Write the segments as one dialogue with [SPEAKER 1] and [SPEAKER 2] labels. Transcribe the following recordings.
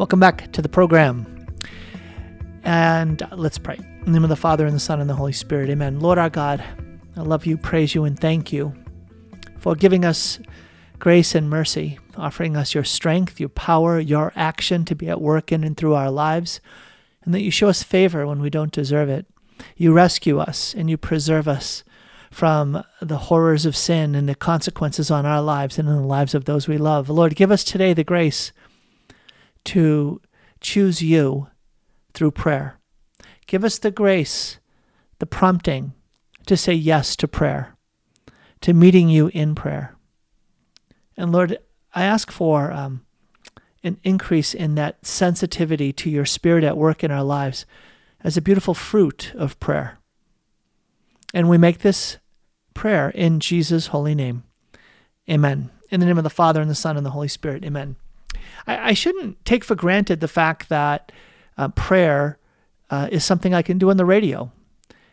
[SPEAKER 1] Welcome back to the program. And let's pray. In the name of the Father, and the Son, and the Holy Spirit. Amen. Lord our God, I love you, praise you, and thank you for giving us grace and mercy, offering us your strength, your power, your action to be at work in and through our lives, and that you show us favor when we don't deserve it. You rescue us and you preserve us from the horrors of sin and the consequences on our lives and in the lives of those we love. Lord, give us today the grace to choose you through prayer. Give us the grace, the prompting to say yes to prayer, to meeting you in prayer. And Lord, I ask for um, an increase in that sensitivity to your spirit at work in our lives as a beautiful fruit of prayer. And we make this prayer in Jesus' holy name. Amen. In the name of the Father, and the Son, and the Holy Spirit. Amen. I, I shouldn't take for granted the fact that uh, prayer uh, is something I can do on the radio.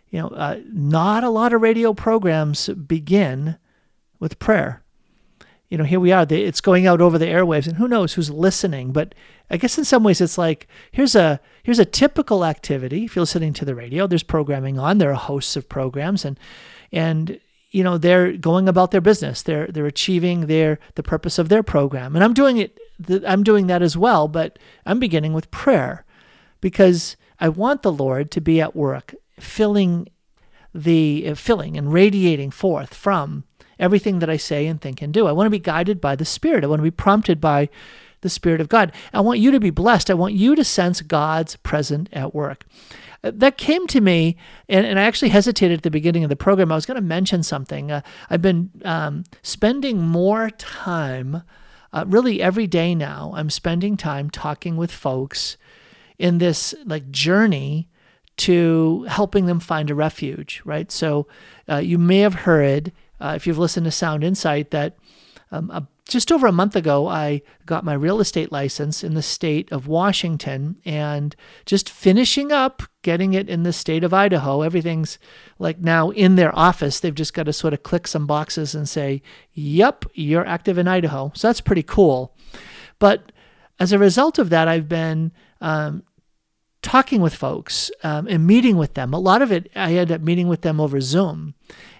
[SPEAKER 1] You know, uh, not a lot of radio programs begin with prayer. You know, here we are. It's going out over the airwaves, and who knows who's listening? But I guess in some ways, it's like here's a here's a typical activity. If you're listening to the radio, there's programming on. There are hosts of programs, and and you know they're going about their business they're they're achieving their the purpose of their program and i'm doing it i'm doing that as well but i'm beginning with prayer because i want the lord to be at work filling the uh, filling and radiating forth from everything that i say and think and do. I want to be guided by the spirit. I want to be prompted by the spirit of god. I want you to be blessed. I want you to sense god's present at work. That came to me, and, and I actually hesitated at the beginning of the program. I was going to mention something. Uh, I've been um, spending more time, uh, really every day now, I'm spending time talking with folks in this like journey to helping them find a refuge, right? So uh, you may have heard, uh, if you've listened to Sound Insight, that um, a just over a month ago, I got my real estate license in the state of Washington and just finishing up getting it in the state of Idaho. Everything's like now in their office. They've just got to sort of click some boxes and say, Yep, you're active in Idaho. So that's pretty cool. But as a result of that, I've been um, talking with folks um, and meeting with them. A lot of it, I end up meeting with them over Zoom.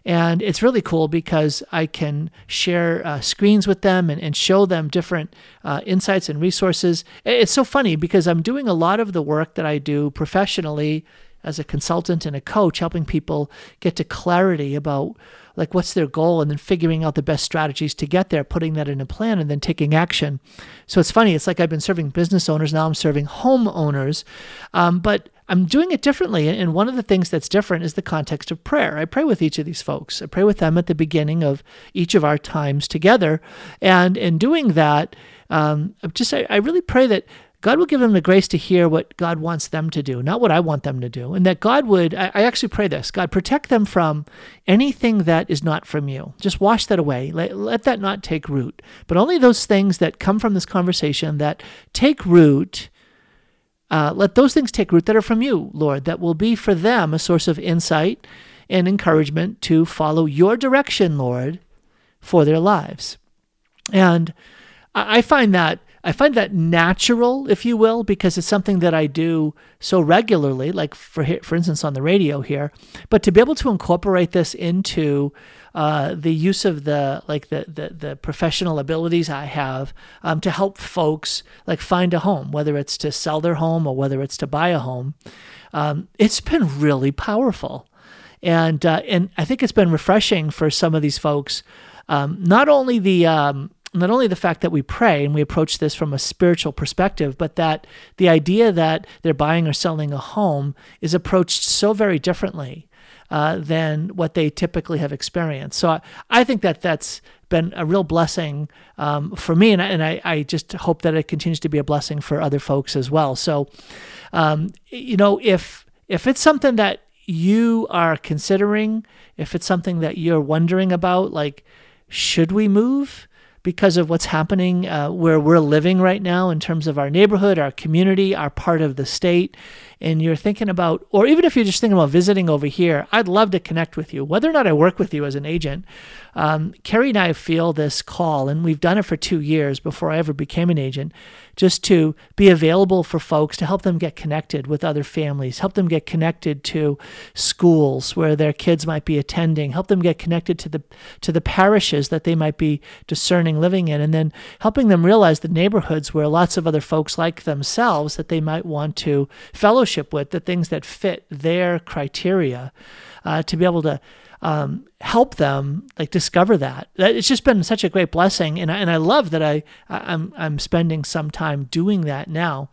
[SPEAKER 1] And it's really cool because I can share uh, screens with them and, and show them different uh, insights and resources. It's so funny because I'm doing a lot of the work that I do professionally as a consultant and a coach, helping people get to clarity about like what's their goal and then figuring out the best strategies to get there, putting that in a plan and then taking action. So it's funny. It's like I've been serving business owners. Now I'm serving homeowners. Um, but I'm doing it differently. And one of the things that's different is the context of prayer. I pray with each of these folks. I pray with them at the beginning of each of our times together. And in doing that, um, just I, I really pray that God will give them the grace to hear what God wants them to do, not what I want them to do. And that God would, I, I, actually pray this God, protect them from anything that is not from you. Just wash that away. Let, let that not take root. But only those things that come from this conversation that take root, uh, let those things take root that are from you, Lord, that will be for them a source of insight and encouragement to follow your direction, Lord, for their lives. And I find that I find that natural, if you will, because it's something that I do so regularly, like for for instance on the radio here. But to be able to incorporate this into uh, the use of the like the the, the professional abilities I have um, to help folks like find a home, whether it's to sell their home or whether it's to buy a home, um, it's been really powerful, and uh, and I think it's been refreshing for some of these folks. Um, not only the um, not only the fact that we pray and we approach this from a spiritual perspective, but that the idea that they're buying or selling a home is approached so very differently uh, than what they typically have experienced. So I, I think that that's been a real blessing um, for me, and, I, and I, I, just hope that it continues to be a blessing for other folks as well. So, um, you know, if if it's something that you are considering, if it's something that you're wondering about, like, should we move? Because of what's happening uh, where we're living right now in terms of our neighborhood, our community, our part of the state, and you're thinking about, or even if you're just thinking about visiting over here, I'd love to connect with you. Whether or not I work with you as an agent, um, Carrie and I feel this call, and we've done it for two years before I ever became an agent, just to be available for folks to help them get connected with other families, help them get connected to schools where their kids might be attending, help them get connected to the to the parishes that they might be discerning living in, and then helping them realize the neighborhoods where lots of other folks like themselves that they might want to fellowship with, the things that fit their criteria, uh, to be able to um, help them like discover that. that. It's just been such a great blessing, and I, and I love that I I'm I'm spending some time doing that now.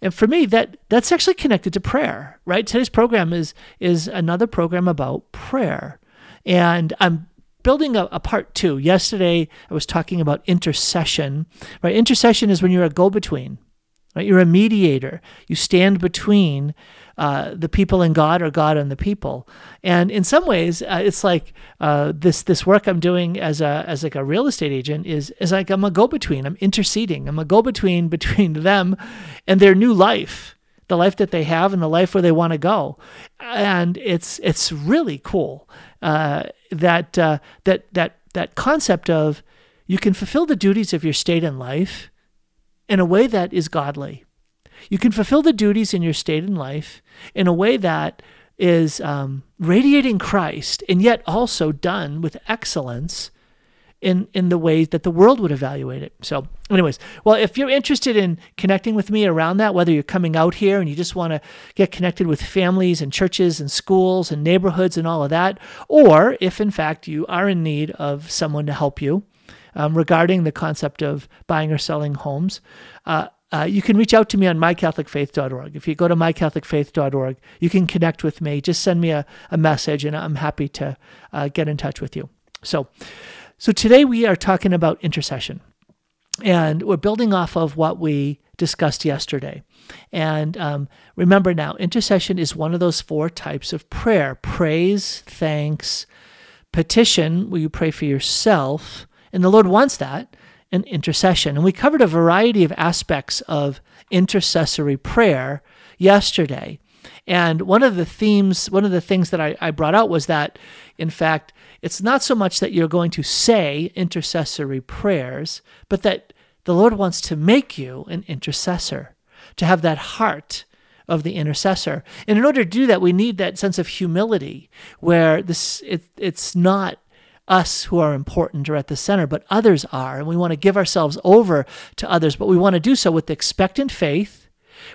[SPEAKER 1] And for me, that that's actually connected to prayer, right? Today's program is is another program about prayer, and I'm building a, a, part two. Yesterday, I was talking about intercession. Right, intercession is when you're a go-between. Right, you're a mediator. You stand between uh, the people and God or God and the people. And in some ways, uh, it's like uh, this this work I'm doing as a as like a real estate agent is is like I'm a go between. I'm interceding. I'm a go between between them and their new life, the life that they have and the life where they want to go. And it's it's really cool uh, that uh, that that that concept of you can fulfill the duties of your state in life in a way that is godly you can fulfill the duties in your state in life in a way that is um, radiating Christ and yet also done with excellence in in the ways that the world would evaluate it. So, anyways, well, if you're interested in connecting with me around that, whether you're coming out here and you just want to get connected with families and churches and schools and neighborhoods and all of that, or if in fact you are in need of someone to help you um, regarding the concept of buying or selling homes, uh, uh, you can reach out to me on mycatholicfaith.org. If you go to mycatholicfaith.org, you can connect with me. Just send me a, a message, and I'm happy to uh, get in touch with you. So, so today we are talking about intercession, and we're building off of what we discussed yesterday. And um, remember now, intercession is one of those four types of prayer: praise, thanks, petition, where you pray for yourself, and the Lord wants that and intercession. And we covered a variety of aspects of intercessory prayer yesterday. And one of the themes, one of the things that I, I, brought out was that, in fact, it's not so much that you're going to say intercessory prayers, but that the Lord wants to make you an intercessor, to have that heart of the intercessor. And in order to do that, we need that sense of humility where this it, it's not us who are important or at the center, but others are. And we want to give ourselves over to others, but we want to do so with expectant faith,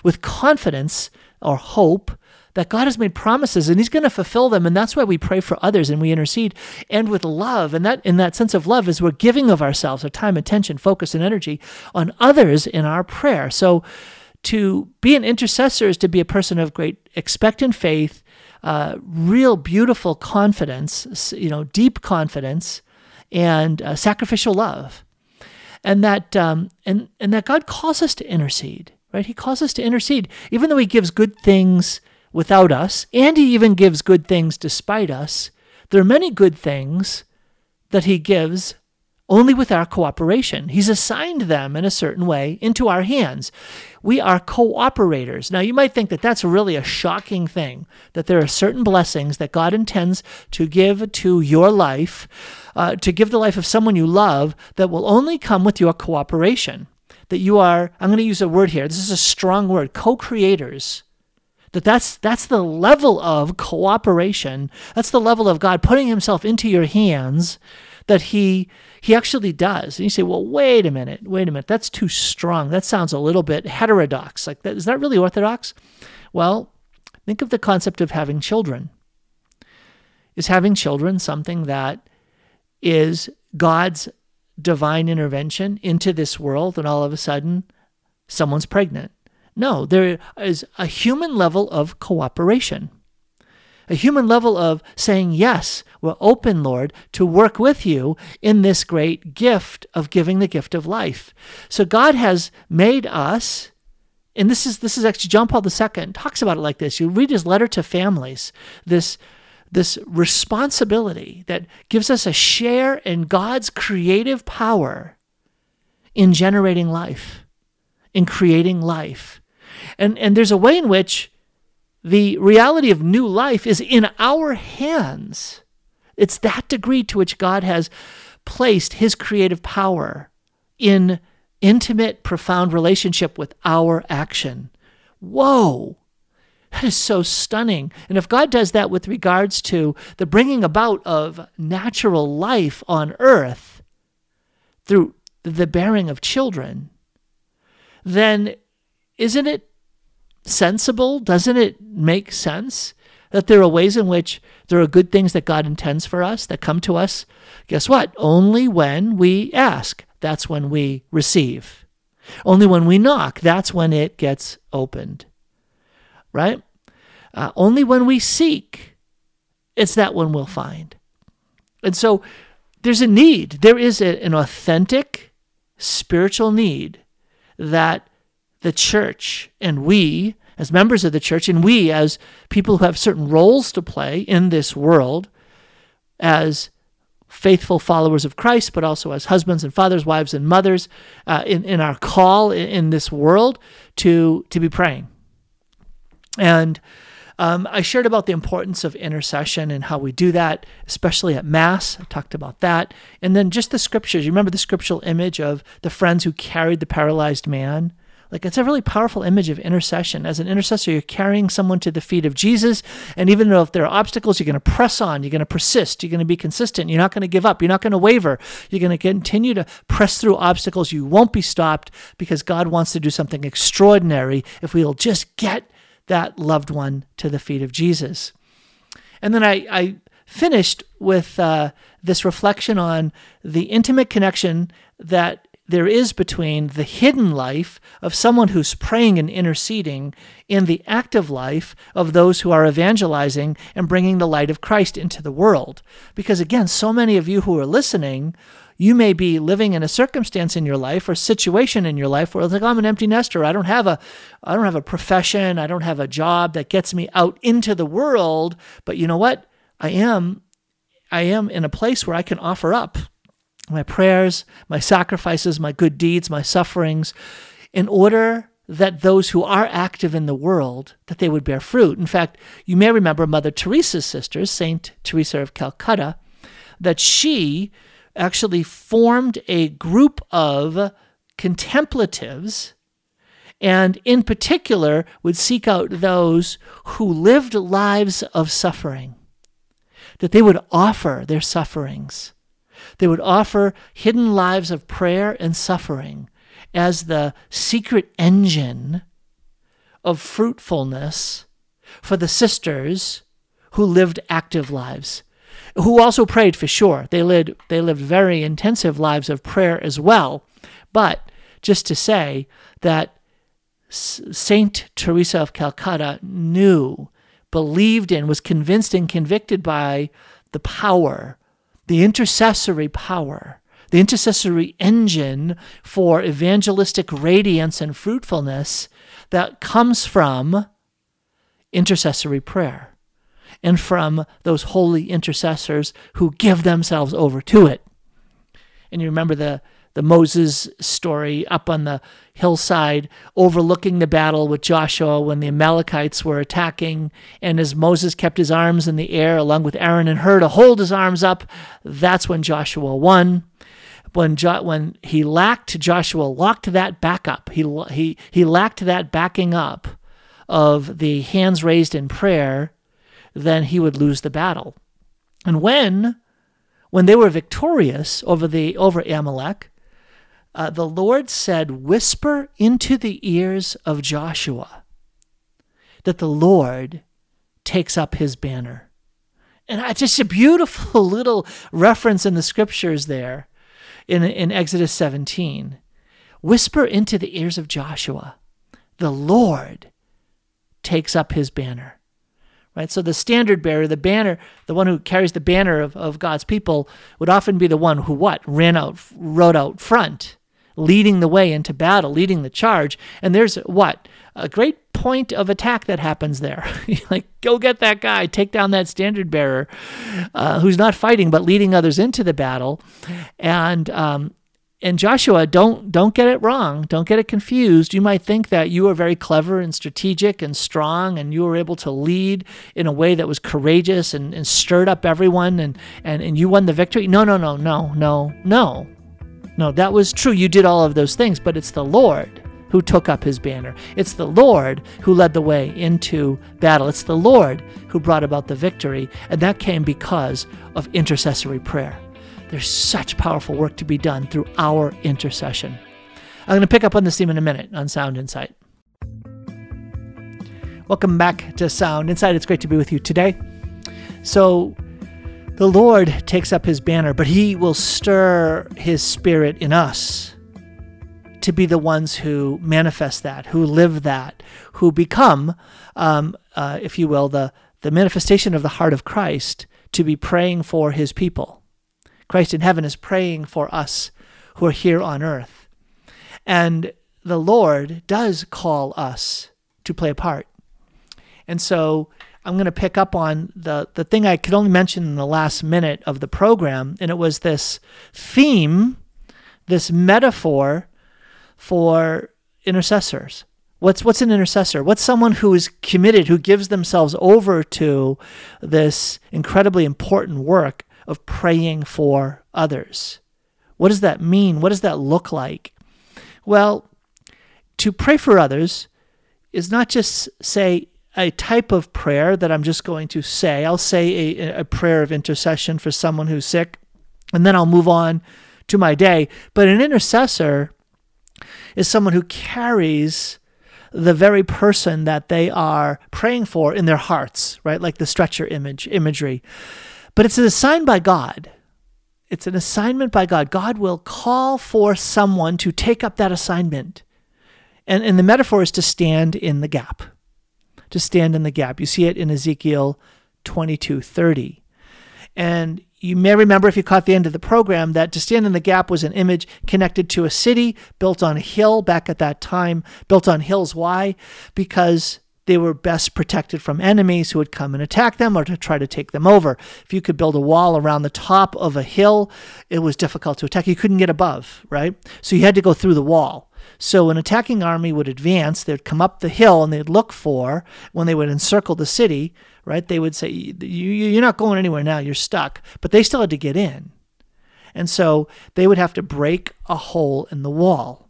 [SPEAKER 1] with confidence or hope that God has made promises and He's going to fulfill them. And that's why we pray for others and we intercede. And with love, and that in that sense of love is we're giving of ourselves, our time, attention, focus, and energy on others in our prayer. So to be an intercessor is to be a person of great expectant faith uh, real beautiful confidence, you know, deep confidence and uh, sacrificial love. And that, um, and, and that God calls us to intercede, right? He calls us to intercede, even though He gives good things without us, and He even gives good things despite us. There are many good things that He gives only with our cooperation. He's assigned them in a certain way into our hands. We are cooperators. Now, you might think that that's really a shocking thing, that there are certain blessings that God intends to give to your life, uh, to give the life of someone you love, that will only come with your cooperation. That you are, I'm going to use a word here, this is a strong word, co creators that that's that's the level of cooperation that's the level of god putting himself into your hands that he he actually does. And you say, well, wait a minute, wait a minute, that's too strong. That sounds a little bit heterodox. Like that is that really orthodox? Well, think of the concept of having children. Is having children something that is God's divine intervention into this world and all of a sudden someone's pregnant? No, there is a human level of cooperation a human level of saying, Yes, we're open, Lord, to work with you in this great gift of giving the gift of life. So God has made us. And this is this is actually John Paul II talks about it like this. You read his letter to families, this this responsibility that gives us a share in God's creative power in generating life, in creating life. And, and there's a way in which the reality of new life is in our hands. It's that degree to which God has placed his creative power in intimate, profound relationship with our action. Whoa! That is so stunning. And if God does that with regards to the bringing about of natural life on earth through the bearing of children, then isn't it sensible? Doesn't it make sense that there are ways in which there are good things that God intends for us that come to us? Guess what? Only when we ask, that's when we receive. Only when we knock, that's when it gets opened right? Uh, only when we seek, it's that one we'll find. And so there's a need. There is a, an authentic spiritual need that the church and we, as members of the church, and we, as people who have certain roles to play in this world, as faithful followers of Christ, but also as husbands and fathers, wives and mothers, uh, in, in our call in, in this world to, to be praying and um, I shared about the importance of intercession and how we do that, especially at Mass. I talked about that. And then just the scriptures. You remember the scriptural image of the friends who carried the paralyzed man? Like it's a really powerful image of intercession. As an intercessor, you're carrying someone to the feet of Jesus. And even though if there are obstacles, you're going to press on, you're going to persist, you're going to be consistent, you're not going to give up, you're not going to waver. You're going to continue to press through obstacles. You won't be stopped because God wants to do something extraordinary if we'll just get that loved one to the feet of Jesus. And then I, I finished with uh, this reflection on the intimate connection that there is between the hidden life of someone who's praying and interceding and the active life of those who are evangelizing and bringing the light of Christ into the world. Because again, so many of you who are listening you may be living in a circumstance in your life or situation in your life where it's like, I'm an empty nester. I don't have a, I don't have a profession. I don't have a job that gets me out into the world. But you know what? I am, I am in a place where I can offer up my prayers, my sacrifices, my good deeds, my sufferings, in order that those who are active in the world that they would bear fruit. In fact, you may remember Mother Teresa's sisters, Saint Teresa of Calcutta, that she actually formed a group of contemplatives and in particular would seek out those who lived lives of suffering, that they would offer their sufferings. They would offer hidden lives of prayer and suffering as the secret engine of fruitfulness for the sisters who lived active lives who also prayed for sure. They lived they lived very intensive lives of prayer as well. But just to say that Saint Teresa of Calcutta knew, believed in, was convinced and convicted by the power, the intercessory power, the intercessory engine for evangelistic radiance and fruitfulness that comes from intercessory prayer and from those holy intercessors who give themselves over to it. And you remember the, the Moses story up on the hillside overlooking the battle with Joshua when the Amalekites were attacking. And as Moses kept his arms in the air along with Aaron and Hur to hold his arms up, that's when Joshua won. When, jo- when he lacked, Joshua locked that back up. He, he, he lacked that backing up of the hands raised in prayer then he would lose the battle. And when when they were victorious over the over Amalek, uh, the Lord said, "Whisper into the ears of Joshua that the Lord takes up his banner." And it's just a beautiful little reference in the scriptures there in, in Exodus 17. Whisper into the ears of Joshua, the Lord takes up his banner right? So the standard bearer, the banner, the one who carries the banner of, of God's people, would often be the one who what? Ran out, rode out front, leading the way into battle, leading the charge. And there's what? A great point of attack that happens there. like, go get that guy, take down that standard bearer uh, who's not fighting but leading others into the battle. And um, and Joshua, don't don't get it wrong. Don't get it confused. You might think that you are very clever and strategic and strong, and you were able to lead in a way that was courageous and, and stirred up everyone, and, and and you won the victory. No, no, no, no, no, no, no. That was true. You did all of those things, but it's the Lord who took up his banner. It's the Lord who led the way into battle. It's the Lord who brought about the victory, and that came because of intercessory prayer. There's such powerful work to be done through our intercession. I'm going to pick up on this theme in a minute on Sound Insight. Welcome back to Sound Insight. It's great to be with you today. So, the Lord takes up his banner, but he will stir his spirit in us to be the ones who manifest that, who live that, who become, um, uh, if you will, the, the manifestation of the heart of Christ to be praying for his people. Christ in heaven is praying for us who are here on earth. And the Lord does call us to play a part. And so I'm going to pick up on the, the thing I could only mention in the last minute of the program, and it was this theme, this metaphor for intercessors. What's what's an intercessor? What's someone who is committed, who gives themselves over to this incredibly important work of praying for others. What does that mean? What does that look like? Well, to pray for others is not just, say, a type of prayer that I'm just going to say. I'll say a, a prayer of intercession for someone who's sick, and then I'll move on to my day. But an intercessor is someone who carries the very person that they are praying for in their hearts, right? Like the stretcher image imagery. But it's an assigned by God. It's an assignment by God. God will call for someone to take up that assignment. And, and the metaphor is to stand in the gap. To stand in the gap. You see it in Ezekiel 22 30. And you may remember, if you caught the end of the program, that to stand in the gap was an image connected to a city built on a hill back at that time, built on hills. Why? Because they were best protected from enemies who would come and attack them or to try to take them over. If you could build a wall around the top of a hill, it was difficult to attack. You couldn't get above, right? So you had to go through the wall. So an attacking army would advance, they'd come up the hill and they'd look for, when they would encircle the city, right? They would say, You're not going anywhere now, you're stuck. But they still had to get in. And so they would have to break a hole in the wall.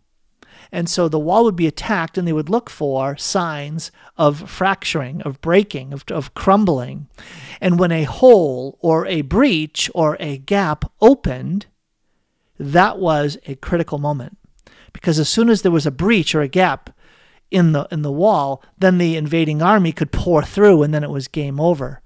[SPEAKER 1] And so the wall would be attacked, and they would look for signs of fracturing, of breaking, of, of crumbling. And when a hole or a breach or a gap opened, that was a critical moment. Because as soon as there was a breach or a gap in the, in the wall, then the invading army could pour through, and then it was game over.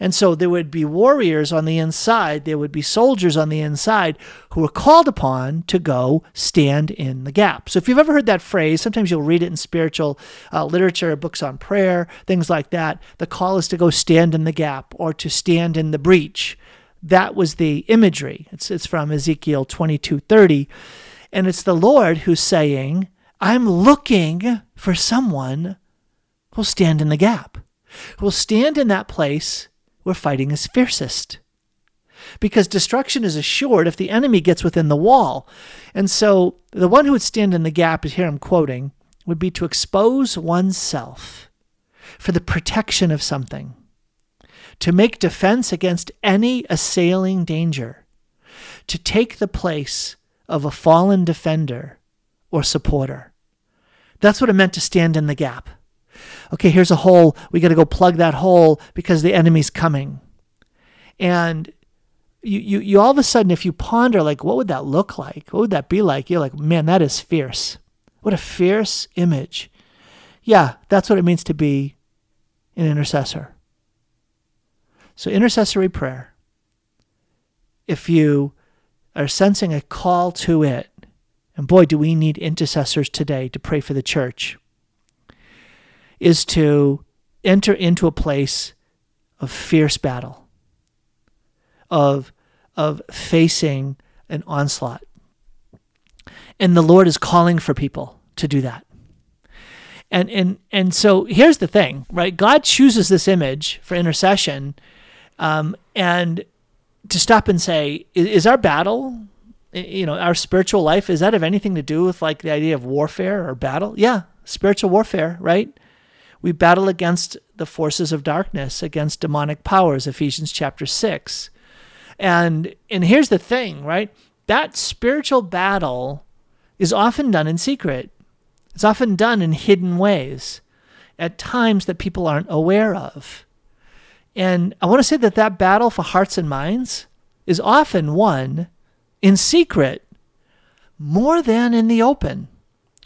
[SPEAKER 1] And so there would be warriors on the inside, there would be soldiers on the inside who were called upon to go stand in the gap. So if you've ever heard that phrase, sometimes you'll read it in spiritual uh, literature, books on prayer, things like that. The call is to go stand in the gap or to stand in the breach. That was the imagery. It's, it's from Ezekiel 22:30. And it's the Lord who's saying, I'm looking for someone who'll stand in the gap, who'll stand in that place where fighting is fiercest. Because destruction is assured if the enemy gets within the wall. And so the one who would stand in the gap, here I'm quoting, would be to expose oneself for the protection of something, to make defense against any assailing danger, to take the place of a fallen defender or supporter. That's what it meant to stand in the gap okay, here's a hole. We got to go plug that hole because the enemy's coming. And you, you, you all of a sudden, if you ponder, like, what would that look like? What would that be like? You're like, man, that is fierce. What a fierce image. Yeah, that's what it means to be an intercessor. So, intercessory prayer, if you are sensing a call to it, and boy, do we need intercessors today to pray for the church is to enter into a place of fierce battle, of, of facing an onslaught. And the Lord is calling for people to do that. And, and, and so here's the thing, right? God chooses this image for intercession um, and to stop and say, is, is our battle you know, our spiritual life, is that have anything to do with like the idea of warfare or battle? Yeah, spiritual warfare, right? We battle against the forces of darkness, against demonic powers, Ephesians chapter 6. And and here's the thing, right? That spiritual battle is often done in secret. It's often done in hidden ways, at times that people aren't aware of. And I want to say that that battle for hearts and minds is often won in secret more than in the open.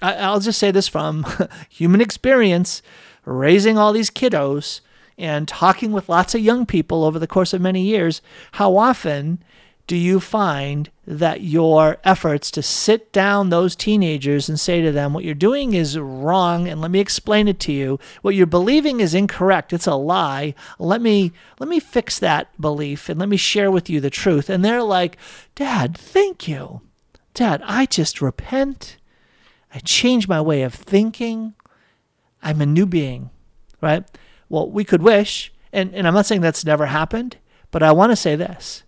[SPEAKER 1] I'll just say this from human experience, raising all these kiddos and talking with lots of young people over the course of many years. How often do you find that your efforts to sit down those teenagers and say to them, what you're doing is wrong, and let me explain it to you. What you're believing is incorrect. It's a lie. Let me let me fix that belief and let me share with you the truth. And they're like, Dad, thank you. Dad, I just repent. I change my way of thinking. I'm a new being. Right? Well, we could wish, and, and I'm not saying that's never happened, but I want to say this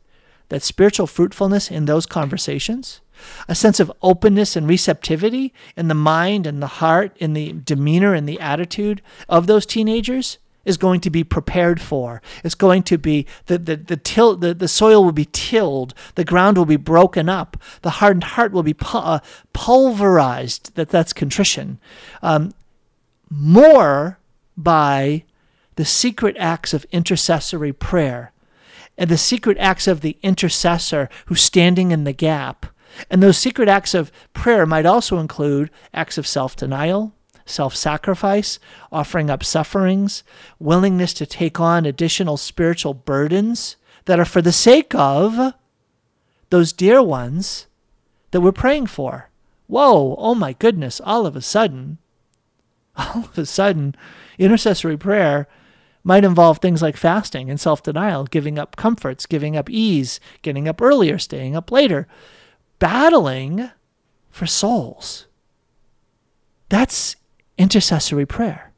[SPEAKER 1] that spiritual fruitfulness in those conversations, a sense of openness and receptivity in the mind and the heart, in the demeanor and the attitude of those teenagers is going to be prepared for. It's going to be the the the till the, the soil will be tilled, the ground will be broken up, the hardened heart will be pu- uh, pulverized. That that's contrition. Um, more by the secret acts of intercessory prayer and the secret acts of the intercessor who's standing in the gap. And those secret acts of prayer might also include acts of self denial, self sacrifice, offering up sufferings, willingness to take on additional spiritual burdens that are for the sake of those dear ones that we're praying for. Whoa, oh my goodness, all of a sudden, all of a sudden, intercessory prayer might involve things like fasting and self denial, giving up comforts, giving up ease, getting up earlier, staying up later, battling for souls. That's intercessory prayer.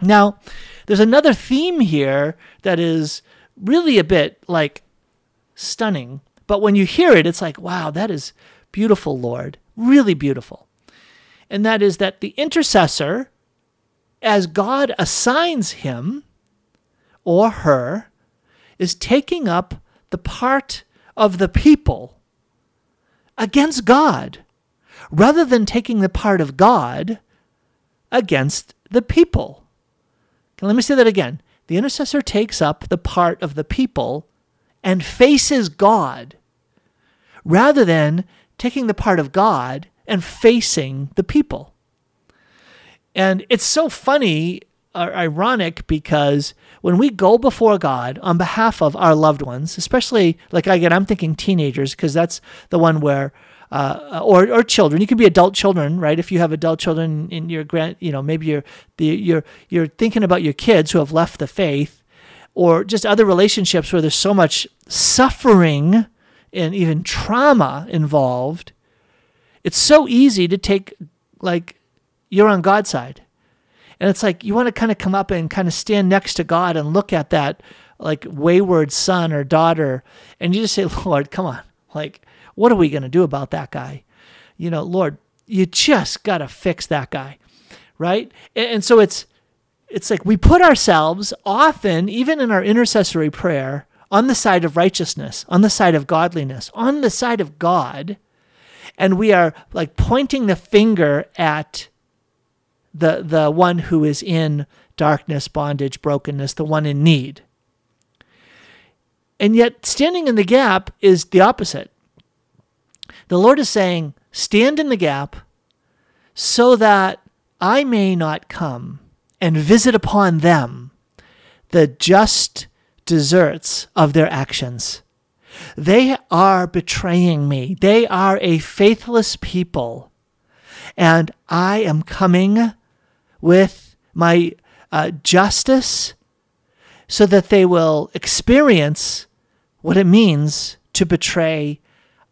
[SPEAKER 1] Now, there's another theme here that is really a bit like stunning, but when you hear it, it's like, wow, that is beautiful, Lord, really beautiful. And that is that the intercessor as God assigns him or her, is taking up the part of the people against God, rather than taking the part of God against the people. Let me say that again. The intercessor takes up the part of the people and faces God, rather than taking the part of God and facing the people. And it's so funny or ironic because when we go before God on behalf of our loved ones, especially like again, I'm thinking teenagers because that's the one where, uh, or or children. You can be adult children, right? If you have adult children in your grand, you know, maybe you're the you're you're thinking about your kids who have left the faith, or just other relationships where there's so much suffering and even trauma involved. It's so easy to take like you're on God's side. And it's like you want to kind of come up and kind of stand next to God and look at that like wayward son or daughter and you just say, Lord, come on. Like, what are we going to do about that guy? You know, Lord, you just got to fix that guy. Right? And, and so it's, it's like we put ourselves often, even in our intercessory prayer, on the side of righteousness, on the side of godliness, on the side of God. And we are like pointing the finger at the, the one who is in darkness, bondage, brokenness, the one in need. And yet, standing in the gap is the opposite. The Lord is saying, Stand in the gap so that I may not come and visit upon them the just deserts of their actions. They are betraying me. They are a faithless people. And I am coming with my uh, justice so that they will experience what it means to betray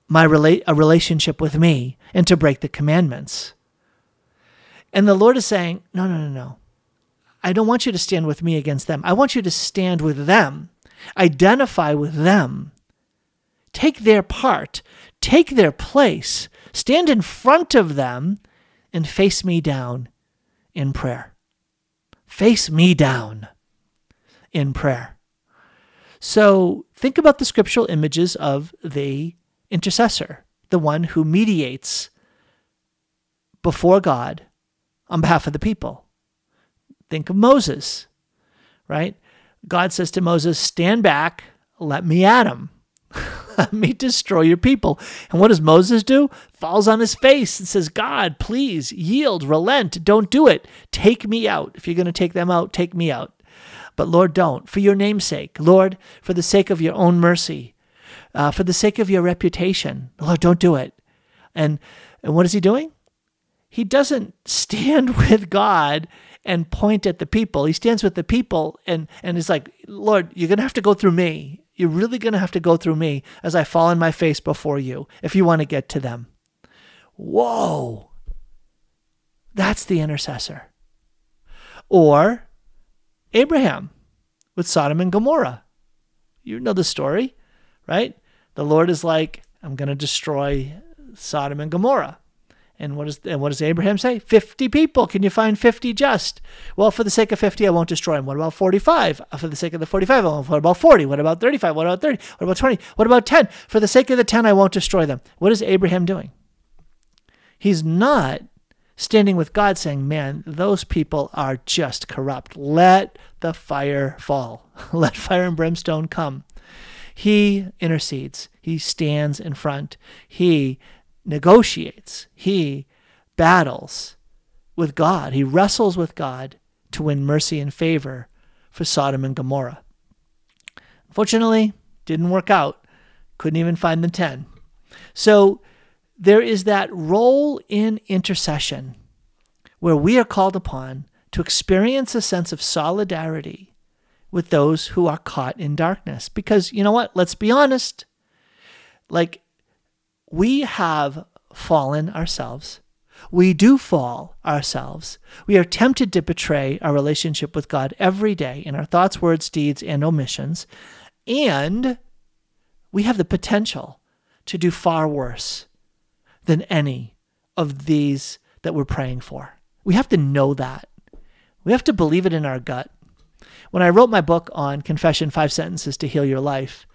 [SPEAKER 1] my rela- a relationship with me and to break the commandments. And the Lord is saying, No, no, no, no. I don't want you to stand with me against them. I want you to stand with them, identify with them, take their part, take their place, stand in front of them, and face me down in prayer. Face me down in prayer. So think about the scriptural images of the intercessor, the one who mediates before God on behalf of the people. Think of Moses, right? God says to Moses, Stand back, let me at him. let me destroy your people. And what does Moses do? Falls on his face and says, God, please yield, relent, don't do it. Take me out. If you're going to take them out, take me out. But Lord, don't. For your name's sake. Lord, for the sake of your own mercy, uh, for the sake of your reputation. Lord, don't do it. And, and what is he doing? He doesn't stand with God and point at the people. He stands with the people and, and is like, Lord, you're going to have to go through me. You're really going to have to go through me as I fall on my face before you if you want to get to them. Whoa. That's the intercessor. Or Abraham with Sodom and Gomorrah. You know the story, right? The Lord is like, I'm going to destroy Sodom and Gomorrah. And what, is, and what does Abraham say? 50 people. Can you find 50 just? Well, for the sake of 50, I won't destroy them. What about 45? Uh, for the sake of the 45, I won't. What about 40? What about 35? What about 30? What about 20? What about 10? For the sake of the 10, I won't destroy them. What is Abraham doing? He's not standing with God saying, Man, those people are just corrupt. Let the fire fall. Let fire and brimstone come. He intercedes. He stands in front. He negotiates, he battles with God, he wrestles with God to win mercy and favor for Sodom and Gomorrah. Unfortunately, didn't work out. Couldn't even find the 10. So there is that role in intercession where we are called upon to experience a sense of solidarity with those who are caught in darkness. Because you know what? Let's be honest. Like we have fallen ourselves. We do fall ourselves. We are tempted to betray our relationship with God every day in our thoughts, words, deeds, and omissions. And we have the potential to do far worse than any of these that we're praying for. We have to know that. We have to believe it in our gut. When I wrote my book on Confession Five Sentences to Heal Your Life,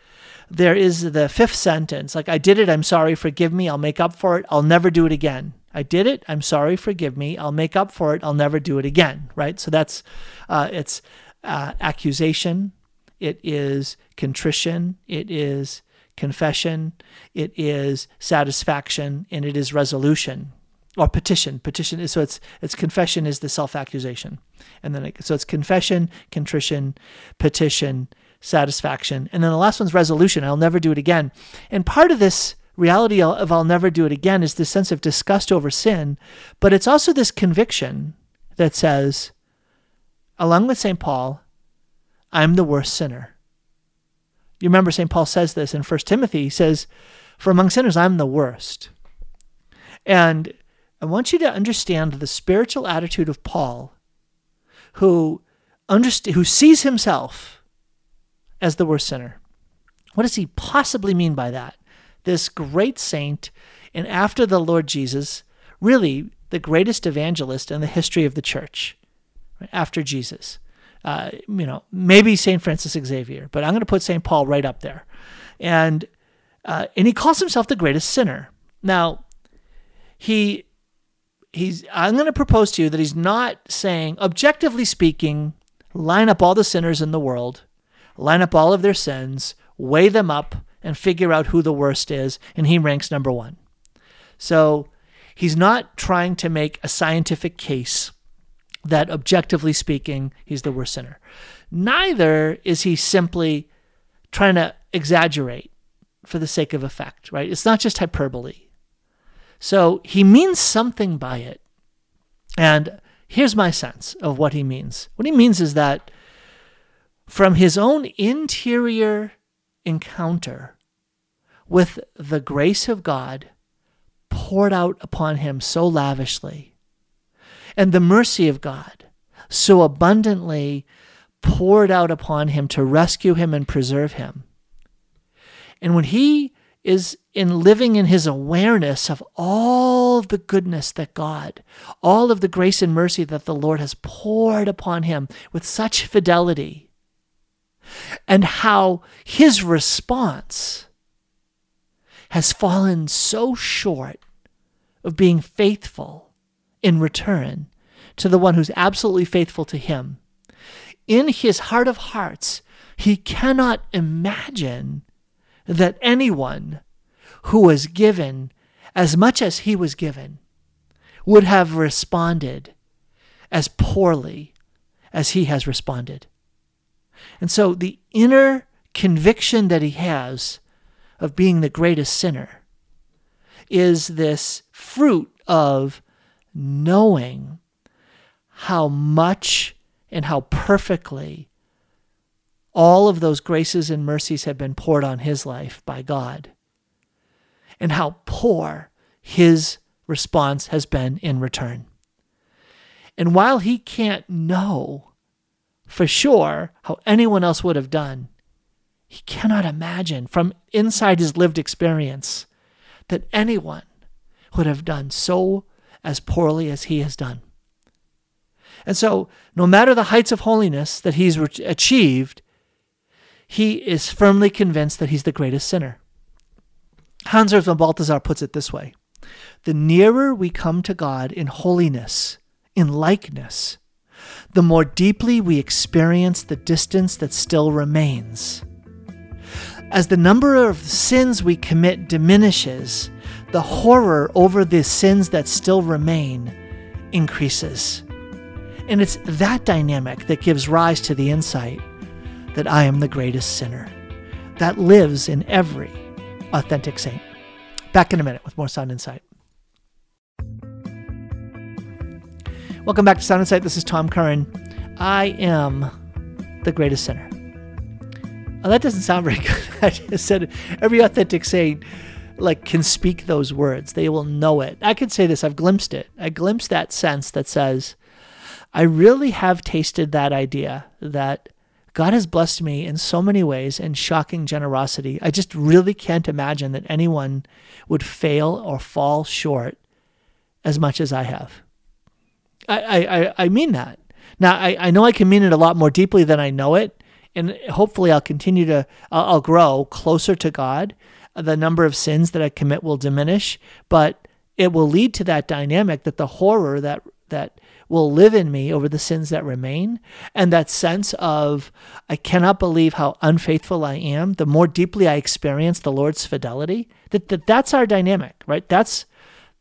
[SPEAKER 1] there is the fifth sentence like, I did it, I'm sorry, forgive me, I'll make up for it, I'll never do it again. I did it, I'm sorry, forgive me, I'll make up for it, I'll never do it again, right? So that's, uh, it's uh, accusation, it is contrition, it is confession, it is satisfaction, and it is resolution or petition. Petition is so it's it's confession is the self accusation, and then it, so it's confession, contrition, petition, satisfaction. And then the last one's resolution. I'll never do it again. And part of this reality of I'll never do it again is this sense of disgust over sin, but it's also this conviction that says, along with St. Paul, I'm the worst sinner. You remember St. Paul says this in 1 Timothy. He says, For among sinners, I'm the worst. And I want you to understand the spiritual attitude of Paul, who, underst- who sees himself as the worst sinner. What does he possibly mean by that? This great saint, and after the Lord Jesus, really the greatest evangelist in the history of the church, right? after Jesus. Uh, you know, maybe St. Francis Xavier, but I'm going to put St. Paul right up there. And, uh, and he calls himself the greatest sinner. Now, he he's I'm going to propose to you that he's not saying objectively speaking line up all the sinners in the world line up all of their sins, weigh them up, and figure out who the worst is, and he ranks number one. So he's not trying to make a scientific case that objectively speaking, he's the worst sinner. Neither is he simply trying to exaggerate for the sake of effect, right? It's not just hyperbole. So he means something by it. And here's my sense of what he means. What he means is that from his own interior encounter with the grace of God poured out upon him so lavishly, and the mercy of God so abundantly poured out upon him to rescue him and preserve him. And when he is in living in his awareness of all the goodness that God, all of the grace and mercy that the Lord has poured upon him with such fidelity, and how his response has fallen so short of being faithful in return to the one who's absolutely faithful to him. In his heart of hearts, he cannot imagine that anyone who was given as much as he was given would have responded as poorly as he has responded. And so the inner conviction that he has of being the greatest sinner is this fruit of knowing how much and how perfectly all of those graces and mercies have been poured on his life by God, and how poor his response has been in return. And while he can't know for sure how anyone else would have done, he cannot imagine from inside his lived experience that anyone would have done so as poorly as he has done. And so, no matter the heights of holiness that he's achieved, he is firmly convinced that he's the greatest sinner. Hans von Balthasar puts it this way The nearer we come to God in holiness, in likeness, the more deeply we experience the distance that still remains. As the number of sins we commit diminishes, the horror over the sins that still remain increases. And it's that dynamic that gives rise to the insight that I am the greatest sinner. That lives in every authentic saint. Back in a minute with more Sound Insight. Welcome back to Sound Insight. This is Tom Curran. I am the greatest sinner. Oh, that doesn't sound very good. I just said every authentic saint like can speak those words. They will know it. I can say this. I've glimpsed it. I glimpsed that sense that says, I really have tasted that idea that God has blessed me in so many ways in shocking generosity. I just really can't imagine that anyone would fail or fall short as much as I have. I, I, I mean that. Now, I, I know I can mean it a lot more deeply than I know it. And hopefully, I'll continue to, I'll, I'll grow closer to God. The number of sins that I commit will diminish, but it will lead to that dynamic that the horror that, that will live in me over the sins that remain. And that sense of, I cannot believe how unfaithful I am, the more deeply I experience the Lord's fidelity, that, that that's our dynamic, right? That's,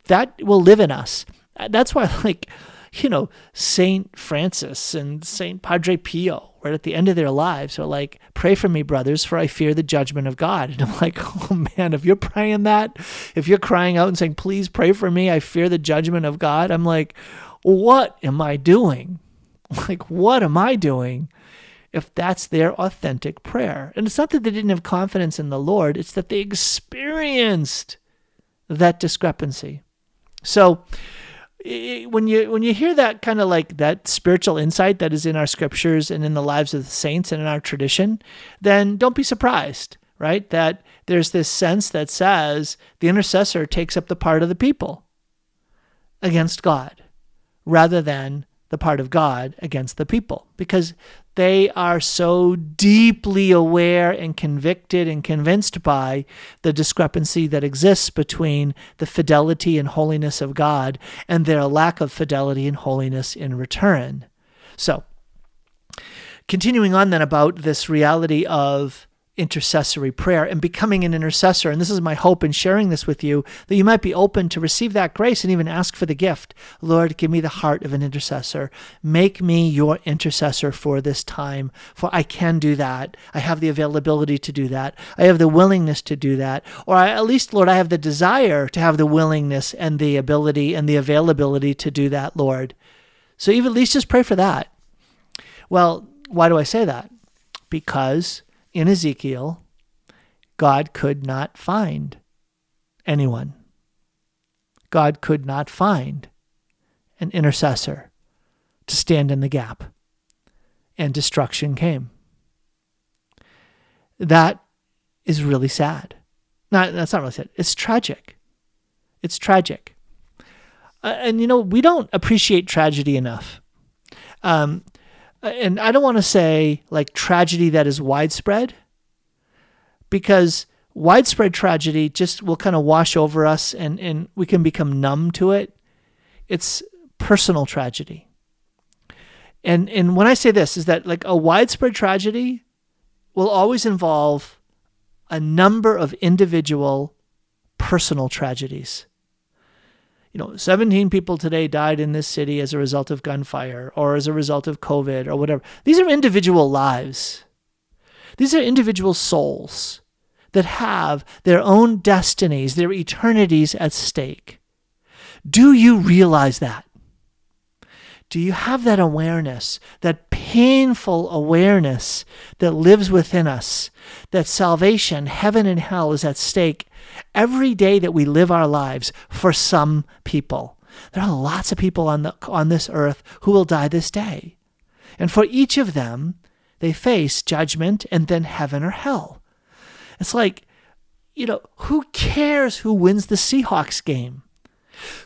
[SPEAKER 1] that will live in us. That's why, like, you know, Saint Francis and Saint Padre Pio, right at the end of their lives, are like, "Pray for me, brothers, for I fear the judgment of God." And I'm like, "Oh man, if you're praying that, if you're crying out and saying, "Please pray for me, I fear the judgment of God," I'm like, what am I doing? Like, what am I doing if that's their authentic prayer? And it's not that they didn't have confidence in the Lord, it's that they experienced that discrepancy. So, when you when you hear that kind of like that spiritual insight that is in our scriptures and in the lives of the saints and in our tradition, then don't be surprised, right? That there's this sense that says the intercessor takes up the part of the people against God rather than the part of God against the people because they are so deeply aware and convicted and convinced by the discrepancy that exists between the fidelity and holiness of God and their lack of fidelity and holiness in return. So, continuing on then about this reality of intercessory prayer and becoming an intercessor. And this is my hope in sharing this with you that you might be open to receive that grace and even ask for the gift. Lord, give me the heart of an intercessor. Make me your intercessor for this time, for I can do that. I have the availability to do that. I have the willingness to do that. Or I, at least, Lord, I have the desire to have the willingness and the ability and the availability to do that, Lord. So even at least just pray for that. Well, why do I say that? Because in Ezekiel, God could not find anyone. God could not find an intercessor to stand in the gap, and destruction came. That is really sad. Not that's not really sad. It's tragic. It's tragic. Uh, and you know we don't appreciate tragedy enough. Um, and I don't want to say like tragedy that is widespread, because widespread tragedy just will kind of wash over us and, and we can become numb to it. It's personal tragedy. And and when I say this is that like a widespread tragedy will always involve a number of individual personal tragedies. You know, 17 people today died in this city as a result of gunfire or as a result of COVID or whatever. These are individual lives. These are individual souls that have their own destinies, their eternities at stake. Do you realize that? Do you have that awareness, that painful awareness that lives within us, that salvation, heaven and hell is at stake every day that we live our lives for some people? There are lots of people on, the, on this earth who will die this day. And for each of them, they face judgment and then heaven or hell. It's like, you know, who cares who wins the Seahawks game?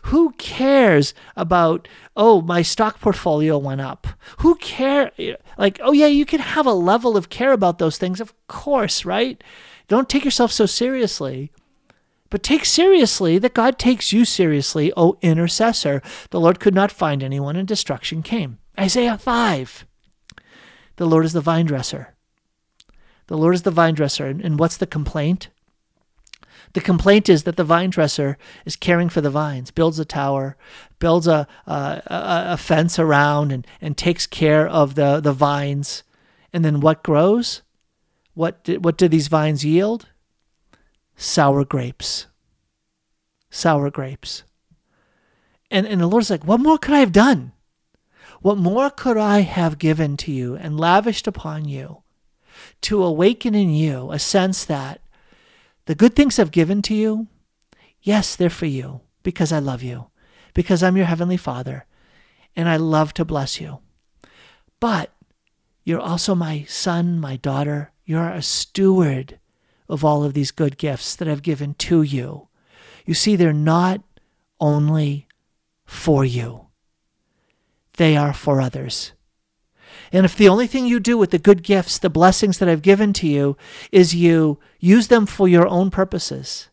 [SPEAKER 1] Who cares about, oh, my stock portfolio went up? Who care? Like, oh, yeah, you can have a level of care about those things, of course, right? Don't take yourself so seriously. But take seriously that God takes you seriously, O intercessor. The Lord could not find anyone, and destruction came. Isaiah 5. The Lord is the vine dresser. The Lord is the vine dresser. And what's the complaint? The complaint is that the vine dresser is caring for the vines, builds a tower, builds a, a, a, fence around, and, and takes care of the, the vines. And then what grows? What what do these vines yield? Sour grapes. Sour grapes. And, and the Lord's like, What more could I have done? What more could I have given to you and lavished upon you? to awaken in you a sense that the good things I've given to you, yes, they're for you because I love you, because I'm your Heavenly Father, and I love to bless you. But you're also my son, my daughter. You're a steward of all of these good gifts that I've given to you. You see, they're not only for you, they are for others. And if the only thing you do with the good gifts, the blessings that I've given to you, is you use them for your own purposes,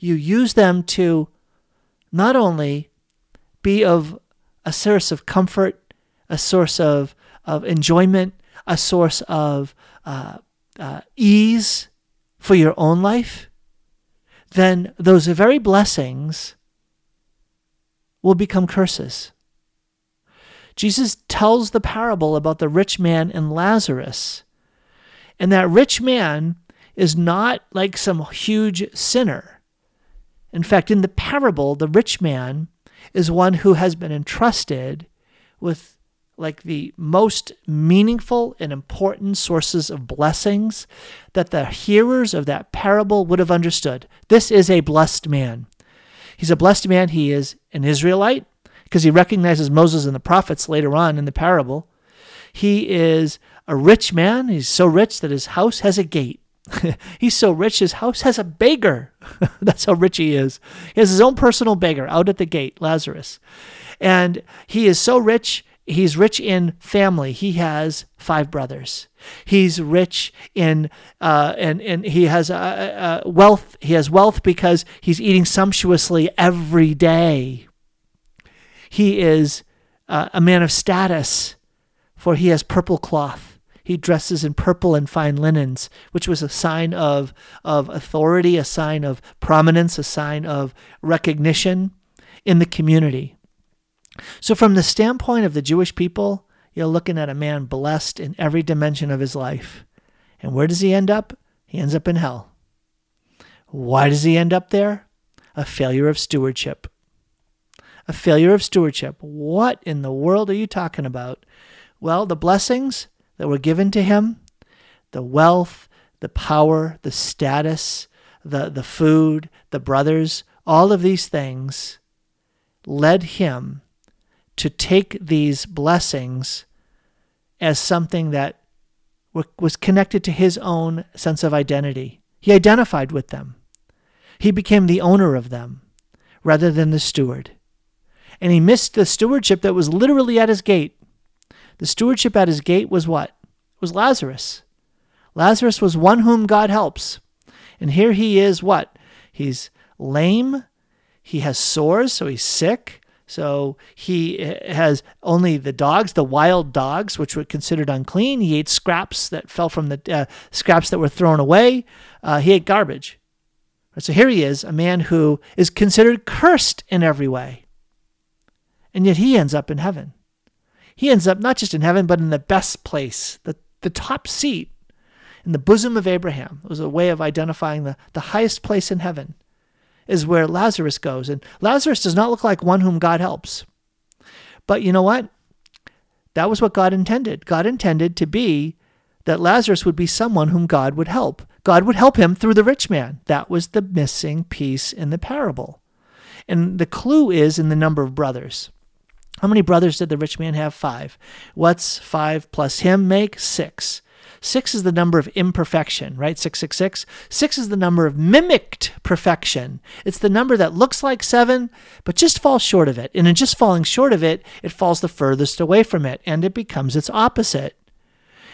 [SPEAKER 1] you use them to not only be of a source of comfort, a source of, of enjoyment, a source of uh, uh, ease for your own life, then those very blessings will become curses. Jesus tells the parable about the rich man and Lazarus. And that rich man is not like some huge sinner. In fact, in the parable, the rich man is one who has been entrusted with like the most meaningful and important sources of blessings that the hearers of that parable would have understood. This is a blessed man. He's a blessed man. He is an Israelite because he recognizes Moses and the prophets later on in the parable. He is a rich man. He's so rich that his house has a gate. He's so rich, his house has a beggar. That's how rich he is. He has his own personal beggar out at the gate, Lazarus. And he is so rich, he's rich in family. He has five brothers. He's rich in uh, and and he has uh, uh, wealth. He has wealth because he's eating sumptuously every day. He is uh, a man of status, for he has purple cloth. He dresses in purple and fine linens, which was a sign of, of authority, a sign of prominence, a sign of recognition in the community. So, from the standpoint of the Jewish people, you're looking at a man blessed in every dimension of his life. And where does he end up? He ends up in hell. Why does he end up there? A failure of stewardship a failure of stewardship. What in the world are you talking about? Well, the blessings that were given to him, the wealth, the power, the status, the, the food, the brothers, all of these things led him to take these blessings as something that was connected to his own sense of identity. He identified with them. He became the owner of them rather than the steward. And he missed the stewardship that was literally at his gate. The stewardship at his gate was what? It was Lazarus. Lazarus was one whom God helps. And here he is what? He's lame. He has sores, so he's sick. So he has only the dogs, the wild dogs, which were considered unclean. He ate scraps that fell from the uh, scraps that were thrown away. Uh, he ate garbage. So here he is, a man who is considered cursed in every way. And yet he ends up in heaven. He ends up not just in heaven, but in the best place, the, the top seat in the bosom of Abraham. It was a way of identifying the, the highest place in heaven is where Lazarus goes. And Lazarus does not look like one whom God helps. But you know what? That was what God intended. God intended to be that Lazarus would be someone whom God would help. God would help him through the rich man. That was the missing piece in the parable. And the clue is in the number of brothers. How many brothers did the rich man have? Five. What's five plus him make? Six. Six is the number of imperfection, right? 666. Six is the number of mimicked perfection. It's the number that looks like seven, but just falls short of it. And in just falling short of it, it falls the furthest away from it, and it becomes its opposite.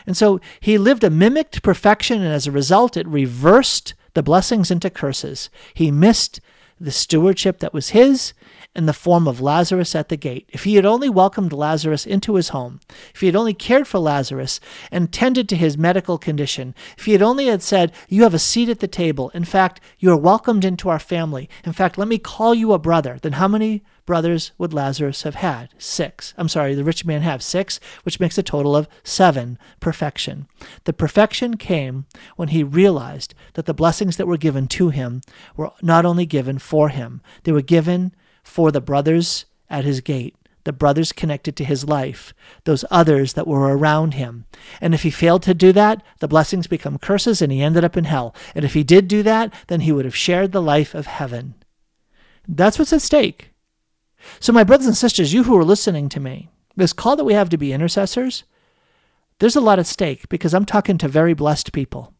[SPEAKER 1] And so he lived a mimicked perfection, and as a result, it reversed the blessings into curses. He missed the stewardship that was his, in the form of Lazarus at the gate. If he had only welcomed Lazarus into his home, if he had only cared for Lazarus and tended to his medical condition, if he had only had said, "You have a seat at the table. In fact, you are welcomed into our family. In fact, let me call you a brother." Then how many brothers would Lazarus have had? Six. I'm sorry, the rich man have six, which makes a total of seven. Perfection. The perfection came when he realized that the blessings that were given to him were not only given for him, they were given for the brothers at his gate, the brothers connected to his life, those others that were around him. And if he failed to do that, the blessings become curses and he ended up in hell. And if he did do that, then he would have shared the life of heaven. That's what's at stake. So, my brothers and sisters, you who are listening to me, this call that we have to be intercessors, there's a lot at stake because I'm talking to very blessed people.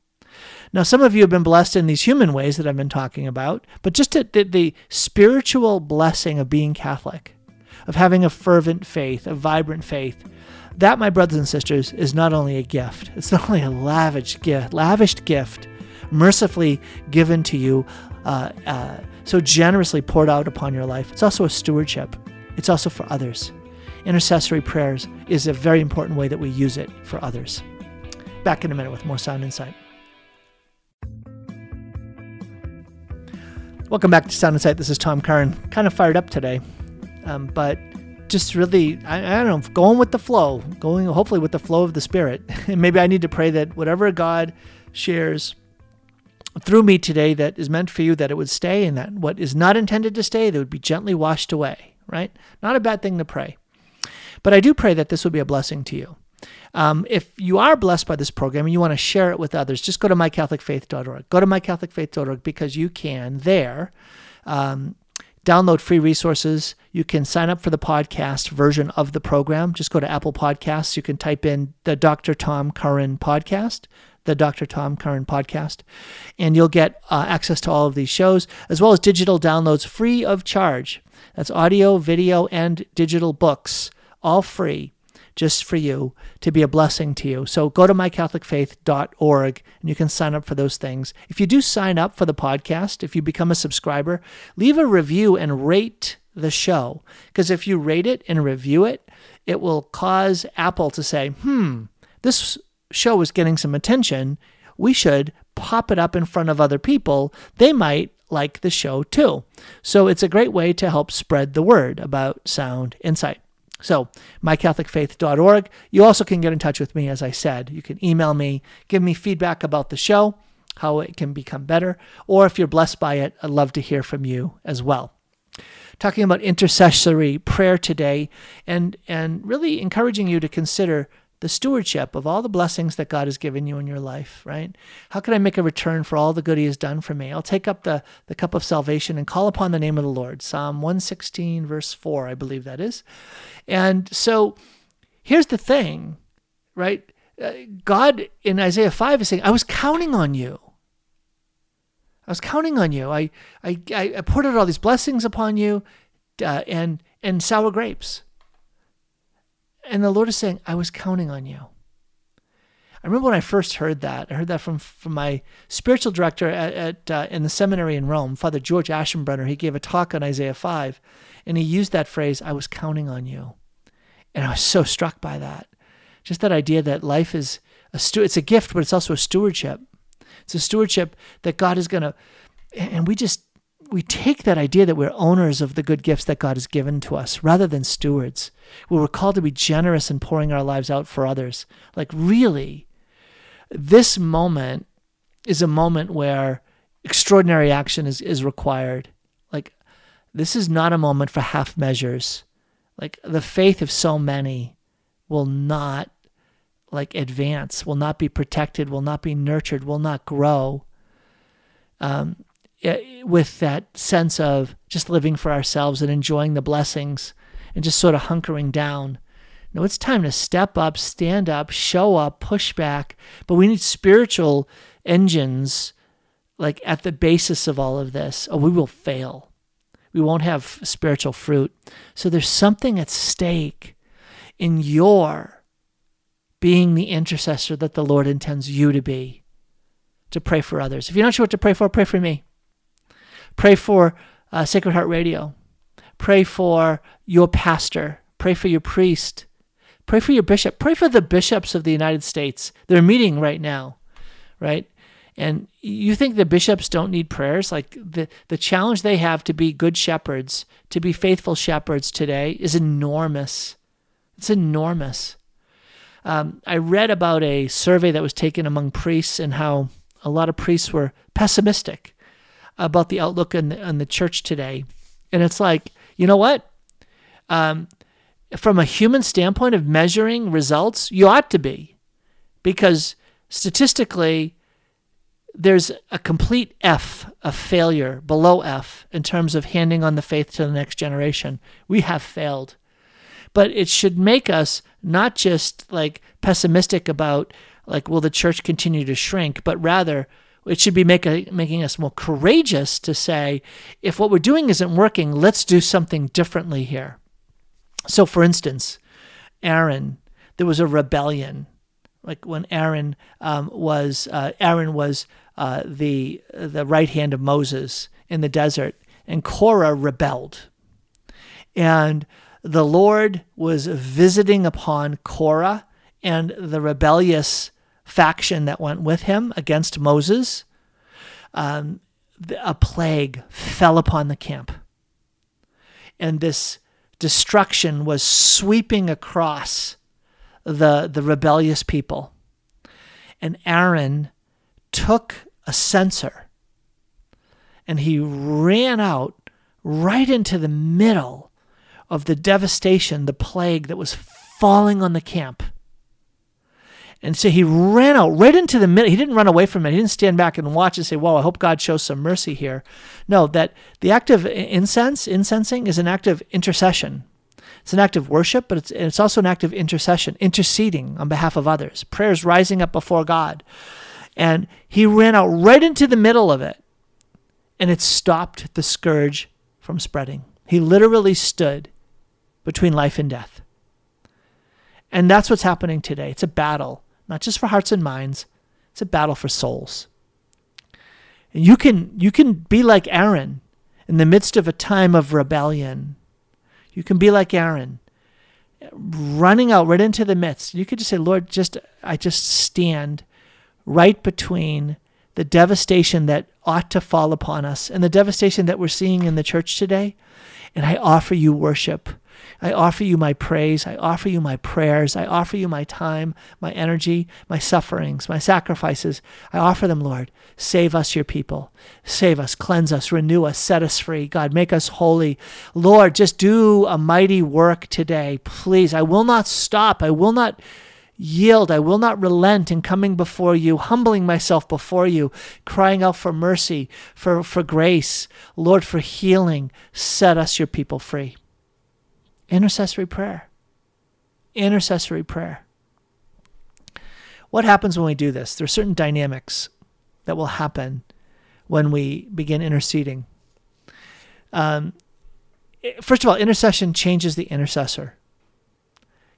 [SPEAKER 1] Now, some of you have been blessed in these human ways that I've been talking about, but just the, the, the spiritual blessing of being Catholic, of having a fervent faith, a vibrant faith, that, my brothers and sisters, is not only a gift. It's not only a lavish gift, lavished gift, mercifully given to you, uh, uh, so generously poured out upon your life. It's also a stewardship. It's also for others. Intercessory prayers is a very important way that we use it for others. Back in a minute with more sound insight. Welcome back to Sound Insight. This is Tom Curran. Kind of fired up today, um, but just really, I, I, don't know, going with the flow, going hopefully with the flow of the Spirit. And maybe I need to pray that whatever God shares through me today that is meant for you, that it would stay, and that what is not intended to stay, that would be gently washed away, right? Not a bad thing to pray. But I do pray that this would be a blessing to you. Um, if you are blessed by this program and you want to share it with others, just go to mycatholicfaith.org. Go to mycatholicfaith.org because you can there um, download free resources. You can sign up for the podcast version of the program. Just go to Apple Podcasts. You can type in the Dr. Tom Curran podcast, the Dr. Tom Curran podcast, and you'll get uh, access to all of these shows, as well as digital downloads free of charge. That's audio, video, and digital books, all free just for you to be a blessing to you. So go to mycatholicfaith.org and you can sign up for those things. If you do sign up for the podcast, if you become a subscriber, leave a review and rate the show. Because if you rate it and review it, it will cause Apple to say, hmm, this show is getting some attention. We should pop it up in front of other people. They might like the show too. So it's a great way to help spread the word about sound insight. So, mycatholicfaith.org. You also can get in touch with me, as I said. You can email me, give me feedback about the show, how it can become better, or if you're blessed by it, I'd love to hear from you as well. Talking about intercessory prayer today, and, and really encouraging you to consider the stewardship of all the blessings that God has given you in your life, right? How can I make a return for all the good He has done for me? I'll take up the, the cup of salvation and call upon the name of the Lord. Psalm 116, verse 4, I believe that is. And so here's the thing, right? Uh, God in Isaiah 5 is saying, I was counting on you. I was counting on you. I, I, I poured out all these blessings upon you uh, and, and sour grapes. And the Lord is saying, I was counting on you. I remember when I first heard that. I heard that from, from my spiritual director at, at uh, in the seminary in Rome, Father George Aschenbrenner. He gave a talk on Isaiah 5, and he used that phrase, I was counting on you. And I was so struck by that. Just that idea that life is a stu- it's a gift, but it's also a stewardship. It's a stewardship that God is going to, and we just, we take that idea that we're owners of the good gifts that God has given to us rather than stewards. We're called to be generous in pouring our lives out for others. Like, really, this moment is a moment where extraordinary action is, is required. Like, this is not a moment for half measures. Like, the faith of so many will not like advance, will not be protected, will not be nurtured, will not grow um, Eh, with that sense of just living for ourselves and enjoying the blessings and just sort of hunkering down. No, it's time to step up, stand up, show up, push back. But we need spiritual engines like at the basis of all of this, or we will fail. We won't have spiritual fruit. So there's something at stake in your being the intercessor that the Lord intends you to be, to pray for others. If you're not sure what to pray for, pray for me. Pray for uh, Sacred Heart Radio. Pray for your pastor. Pray for your priest. Pray for your bishop. Pray for the bishops of the United States. They're meeting right now, right? And you think the bishops don't need prayers? Like the, the challenge they have to be good shepherds, to be faithful shepherds today is enormous. It's enormous. Um, I read about a survey that was taken among priests and how a lot of priests were pessimistic about the outlook in the, the church today. And it's like, you know what? Um, from a human standpoint of measuring results, you ought to be. Because statistically, there's a complete F of failure, below F, in terms of handing on the faith to the next generation. We have failed but it should make us not just like pessimistic about like will the church continue to shrink, but rather it should be make a, making us more courageous to say if what we're doing isn't working, let's do something differently here. So, for instance, Aaron, there was a rebellion, like when Aaron um, was uh, Aaron was uh, the the right hand of Moses in the desert, and Korah rebelled, and the Lord was visiting upon Korah and the rebellious faction that went with him against Moses. Um, a plague fell upon the camp. And this destruction was sweeping across the, the rebellious people. And Aaron took a censer and he ran out right into the middle of the devastation, the plague that was falling on the camp. And so he ran out right into the middle. He didn't run away from it. He didn't stand back and watch and say, Whoa, I hope God shows some mercy here. No, that the act of incense, incensing, is an act of intercession. It's an act of worship, but it's, it's also an act of intercession, interceding on behalf of others, prayers rising up before God. And he ran out right into the middle of it, and it stopped the scourge from spreading. He literally stood between life and death. And that's what's happening today. It's a battle, not just for hearts and minds, it's a battle for souls. And you can you can be like Aaron in the midst of a time of rebellion. You can be like Aaron, running out right into the midst. You could just say, Lord, just I just stand right between the devastation that ought to fall upon us and the devastation that we're seeing in the church today. And I offer you worship. I offer you my praise. I offer you my prayers. I offer you my time, my energy, my sufferings, my sacrifices. I offer them, Lord. Save us, your people. Save us, cleanse us, renew us, set us free. God, make us holy. Lord, just do a mighty work today. Please, I will not stop. I will not yield. I will not relent in coming before you, humbling myself before you, crying out for mercy, for, for grace. Lord, for healing. Set us, your people, free. Intercessory prayer. Intercessory prayer. What happens when we do this? There are certain dynamics that will happen when we begin interceding. Um, first of all, intercession changes the intercessor.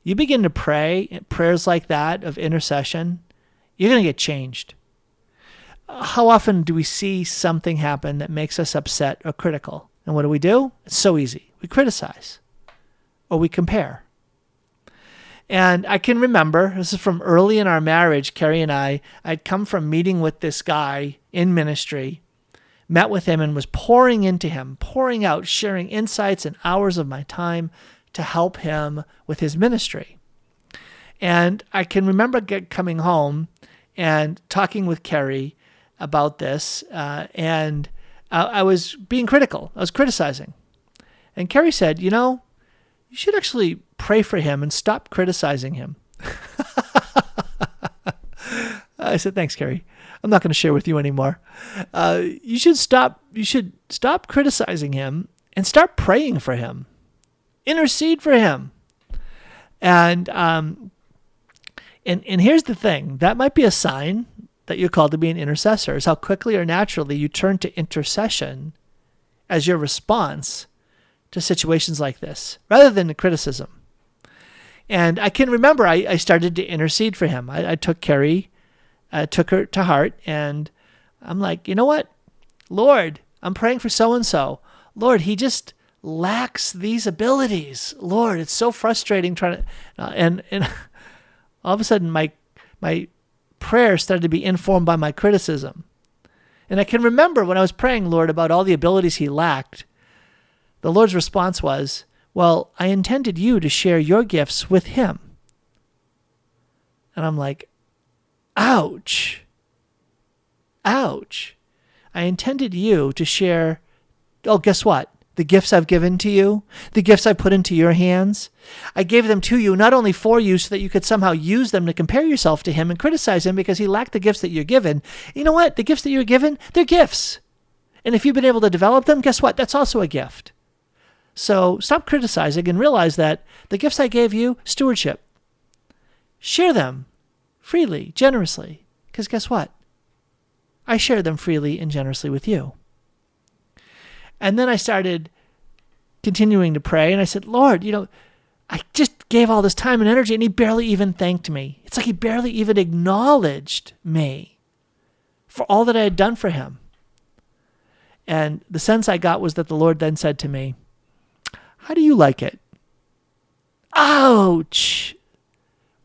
[SPEAKER 1] You begin to pray prayers like that of intercession, you're going to get changed. How often do we see something happen that makes us upset or critical? And what do we do? It's so easy. We criticize or we compare. And I can remember, this is from early in our marriage, Carrie and I, I'd come from meeting with this guy in ministry, met with him, and was pouring into him, pouring out, sharing insights and hours of my time to help him with his ministry. And I can remember get, coming home and talking with Carrie about this, uh, and I, I was being critical. I was criticizing. And Carrie said, You know, you should actually pray for him and stop criticizing him. I said, thanks, Carrie. I'm not going to share with you anymore. Uh, you should stop. You should stop criticizing him and start praying for him. Intercede for him. And um, and and here's the thing. That might be a sign that you're called to be an intercessor. Is how quickly or naturally you turn to intercession as your response to situations like this, rather than the criticism. And I can remember I, I started to intercede for him. I, I took Carrie, I took her to heart, and I'm like, you know what? Lord, I'm praying for so and so. Lord, he just lacks these abilities. Lord, it's so frustrating trying to, uh, and and all of a sudden my my prayer started to be informed by my criticism. And I can remember when I was praying, Lord, about all the abilities he lacked, the Lord's response was, well, I intended you to share your gifts with him. And I'm like, ouch. Ouch. I intended you to share. Oh, guess what? The gifts I've given to you, the gifts I put into your hands, I gave them to you not only for you so that you could somehow use them to compare yourself to him and criticize him because he lacked the gifts that you're given. You know what? The gifts that you're given, they're gifts. And if you've been able to develop them, guess what? That's also a gift. So stop criticizing and realize that the gifts I gave you, stewardship. Share them freely, generously, because guess what? I share them freely and generously with you. And then I started continuing to pray, and I said, Lord, you know, I just gave all this time and energy, and he barely even thanked me. It's like he barely even acknowledged me for all that I had done for him. And the sense I got was that the Lord then said to me, how do you like it? Ouch!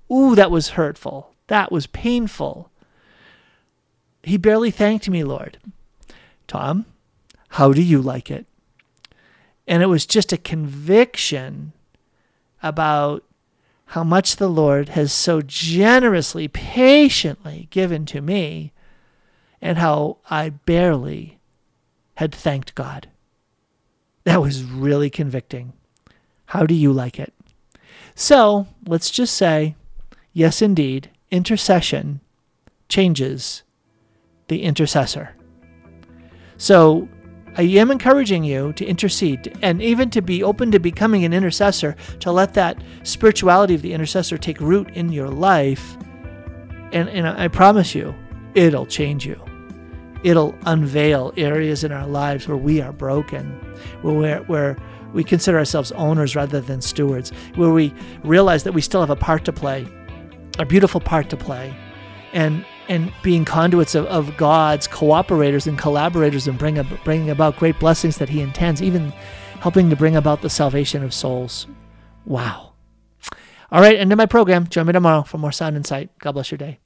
[SPEAKER 1] Ooh, that was hurtful. That was painful. He barely thanked me, Lord. Tom, how do you like it? And it was just a conviction about how much the Lord has so generously, patiently given to me, and how I barely had thanked God. That was really convicting. How do you like it? So let's just say, yes, indeed, intercession changes the intercessor. So I am encouraging you to intercede and even to be open to becoming an intercessor, to let that spirituality of the intercessor take root in your life. And, and I promise you, it'll change you it'll unveil areas in our lives where we are broken, where, where we consider ourselves owners rather than stewards, where we realize that we still have a part to play, a beautiful part to play, and and being conduits of, of God's cooperators and collaborators and bring, bringing about great blessings that He intends, even helping to bring about the salvation of souls. Wow. All right, end of my program. Join me tomorrow for more sound insight. God bless your day.